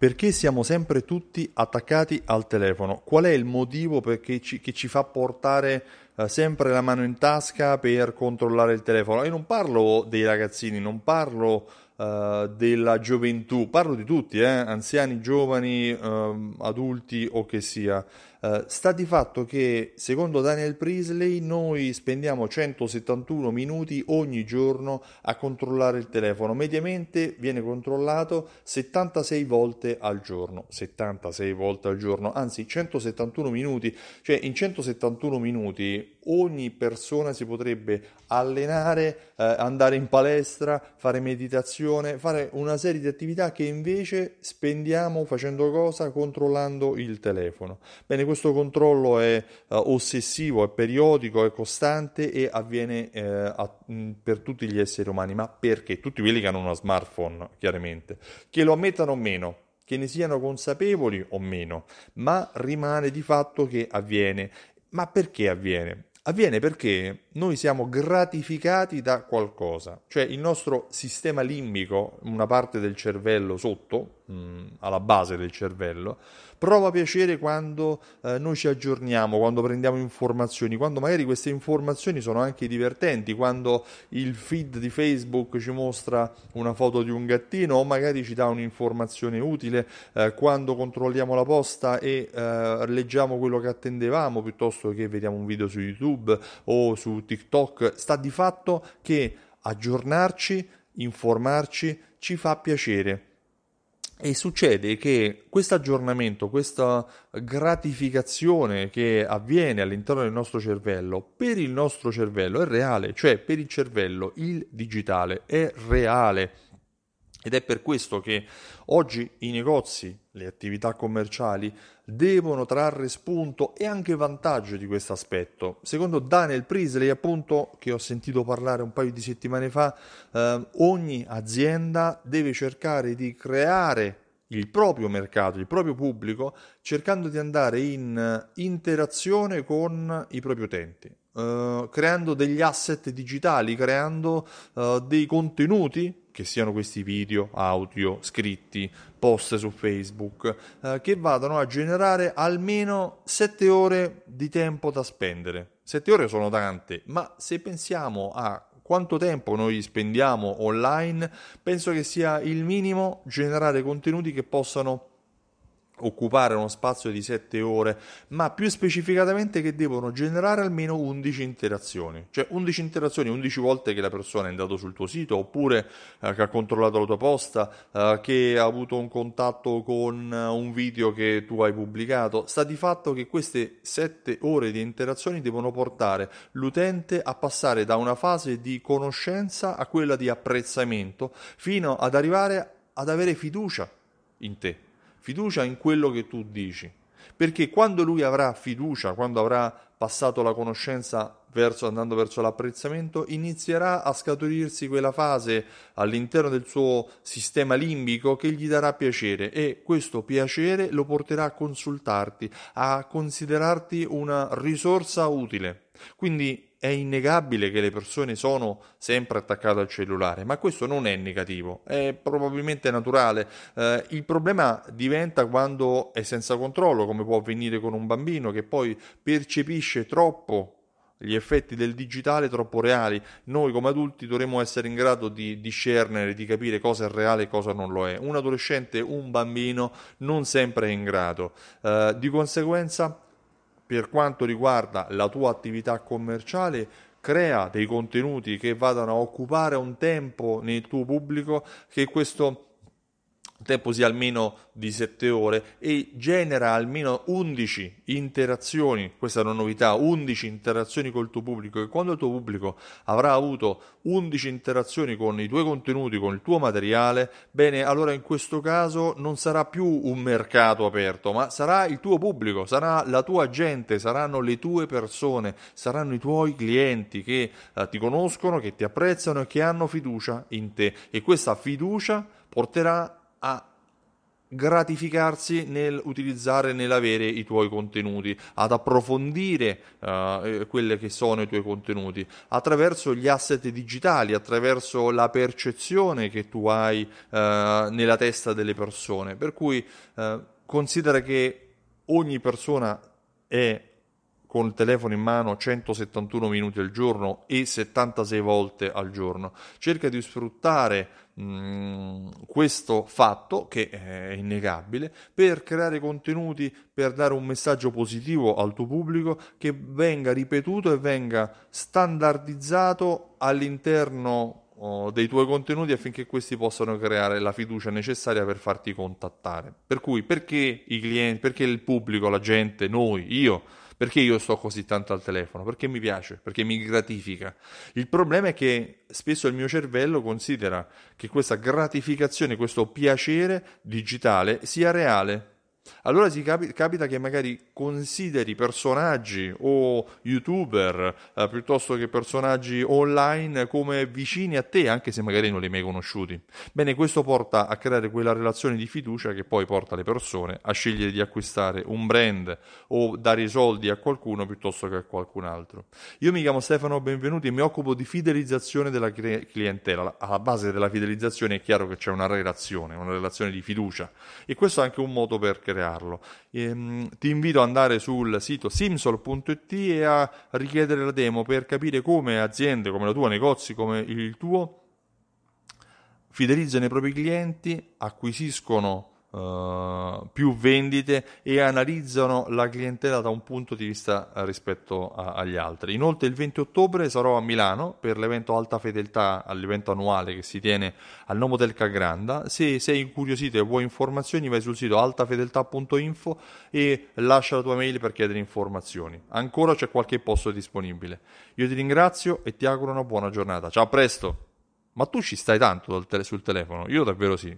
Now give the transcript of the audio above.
Perché siamo sempre tutti attaccati al telefono? Qual è il motivo ci, che ci fa portare eh, sempre la mano in tasca per controllare il telefono? E non parlo dei ragazzini, non parlo uh, della gioventù, parlo di tutti, eh? anziani, giovani, uh, adulti o che sia. Uh, sta di fatto che secondo Daniel Priestley noi spendiamo 171 minuti ogni giorno a controllare il telefono, mediamente viene controllato 76 volte al giorno, 76 volte al giorno, anzi 171 minuti, cioè in 171 minuti ogni persona si potrebbe allenare, eh, andare in palestra, fare meditazione, fare una serie di attività che invece spendiamo facendo cosa? Controllando il telefono. Bene, questo controllo è uh, ossessivo, è periodico, è costante e avviene eh, a, mh, per tutti gli esseri umani. Ma perché? Tutti quelli che hanno uno smartphone, chiaramente. Che lo ammettano o meno, che ne siano consapevoli o meno, ma rimane di fatto che avviene. Ma perché avviene? Avviene perché noi siamo gratificati da qualcosa, cioè il nostro sistema limbico, una parte del cervello sotto, mh, mm, alla base del cervello, prova piacere quando eh, noi ci aggiorniamo, quando prendiamo informazioni, quando magari queste informazioni sono anche divertenti, quando il feed di Facebook ci mostra una foto di un gattino o magari ci dà un'informazione utile, eh, quando controlliamo la posta e eh, leggiamo quello che attendevamo piuttosto che vediamo un video su YouTube o su TikTok, sta di fatto che aggiornarci, informarci ci fa piacere e succede che questo aggiornamento, questa gratificazione che avviene all'interno del nostro cervello, per il nostro cervello è reale, cioè per il cervello il digitale è reale. Ed è per questo che oggi i negozi, le attività commerciali devono trarre spunto e anche vantaggio di questo aspetto. Secondo Daniel Priestley, appunto, che ho sentito parlare un paio di settimane fa, eh, ogni azienda deve cercare di creare il proprio mercato, il proprio pubblico, cercando di andare in interazione con i propri utenti. Uh, creando degli asset digitali, creando uh, dei contenuti che siano questi video, audio, scritti, post su Facebook, uh, che vadano a generare almeno 7 ore di tempo da spendere. 7 ore sono tante, ma se pensiamo a quanto tempo noi spendiamo online, penso che sia il minimo generare contenuti che possano occupare uno spazio di 7 ore, ma più specificatamente che devono generare almeno 11 interazioni, cioè 11 interazioni 11 volte che la persona è andato sul tuo sito oppure eh, che ha controllato la tua posta, eh, che ha avuto un contatto con uh, un video che tu hai pubblicato, sta di fatto che queste 7 ore di interazioni devono portare l'utente a passare da una fase di conoscenza a quella di apprezzamento fino ad arrivare ad avere fiducia in te fiducia in quello che tu dici. Perché quando lui avrà fiducia, quando avrà passato la conoscenza verso, andando verso l'apprezzamento, inizierà a scaturirsi quella fase all'interno del suo sistema limbico che gli darà piacere e questo piacere lo porterà a consultarti, a considerarti una risorsa utile. Quindi è innegabile che le persone sono sempre attaccate al cellulare, ma questo non è negativo, è probabilmente naturale. Eh, il problema diventa quando è senza controllo, come può avvenire con un bambino che poi percepisce troppo gli effetti del digitale troppo reali. Noi come adulti dovremmo essere in grado di discernere, di capire cosa è reale e cosa non lo è. Un adolescente, un bambino non sempre è in grado. Eh, di conseguenza per quanto riguarda la tua attività commerciale, crea dei contenuti che vadano a occupare un tempo nel tuo pubblico che questo tempo sia almeno di 7 ore e genera almeno 11 interazioni, questa è una novità, 11 interazioni col tuo pubblico. E quando il tuo pubblico avrà avuto 11 interazioni con i tuoi contenuti, con il tuo materiale, bene, allora in questo caso non sarà più un mercato aperto, ma sarà il tuo pubblico, sarà la tua gente, saranno le tue persone, saranno i tuoi clienti che eh, ti conoscono, che ti apprezzano e che hanno fiducia in te. E questa fiducia porterà a gratificarsi nel utilizzare, nell'avere i tuoi contenuti, ad approfondire uh, quelli che sono i tuoi contenuti attraverso gli asset digitali, attraverso la percezione che tu hai uh, nella testa delle persone. Per cui uh, considera che ogni persona è con il telefono in mano 171 minuti al giorno e 76 volte al giorno. Cerca di sfruttare questo fatto, che è innegabile, per creare contenuti, per dare un messaggio positivo al tuo pubblico che venga ripetuto e venga standardizzato all'interno oh, dei tuoi contenuti affinché questi possano creare la fiducia necessaria per farti contattare. Per cui perché i clienti, perché il pubblico, la gente, noi, io perché io sto così tanto al telefono? Perché mi piace, perché mi gratifica. Il problema è che spesso il mio cervello considera che questa gratificazione, questo piacere digitale sia reale allora capi- capita che magari consideri personaggi o youtuber eh, piuttosto che personaggi online come vicini a te, anche se magari non li hai mai conosciuti. Bene, questo porta a creare quella relazione di fiducia che poi porta le persone a scegliere di acquistare un brand o dare i soldi a qualcuno piuttosto che a qualcun altro. Io mi chiamo Stefano Benvenuti e mi occupo di fidelizzazione della clientela. Alla base della fidelizzazione è chiaro che c'è una relazione, una relazione di fiducia e questo è anche un modo per crearlo. E, ehm, ti invito ad andare sul sito simsol.it e a richiedere la demo per capire come aziende come la tua, negozi come il tuo, fidelizzano i propri clienti, acquisiscono Uh, più vendite e analizzano la clientela da un punto di vista uh, rispetto a, agli altri. Inoltre il 20 ottobre sarò a Milano per l'evento Alta Fedeltà, all'evento annuale che si tiene al Nomo del Cagranda. Se sei incuriosito e vuoi informazioni vai sul sito altafedeltà.info e lascia la tua mail per chiedere informazioni. Ancora c'è qualche posto disponibile. Io ti ringrazio e ti auguro una buona giornata. Ciao, a presto! Ma tu ci stai tanto sul telefono? Io davvero sì.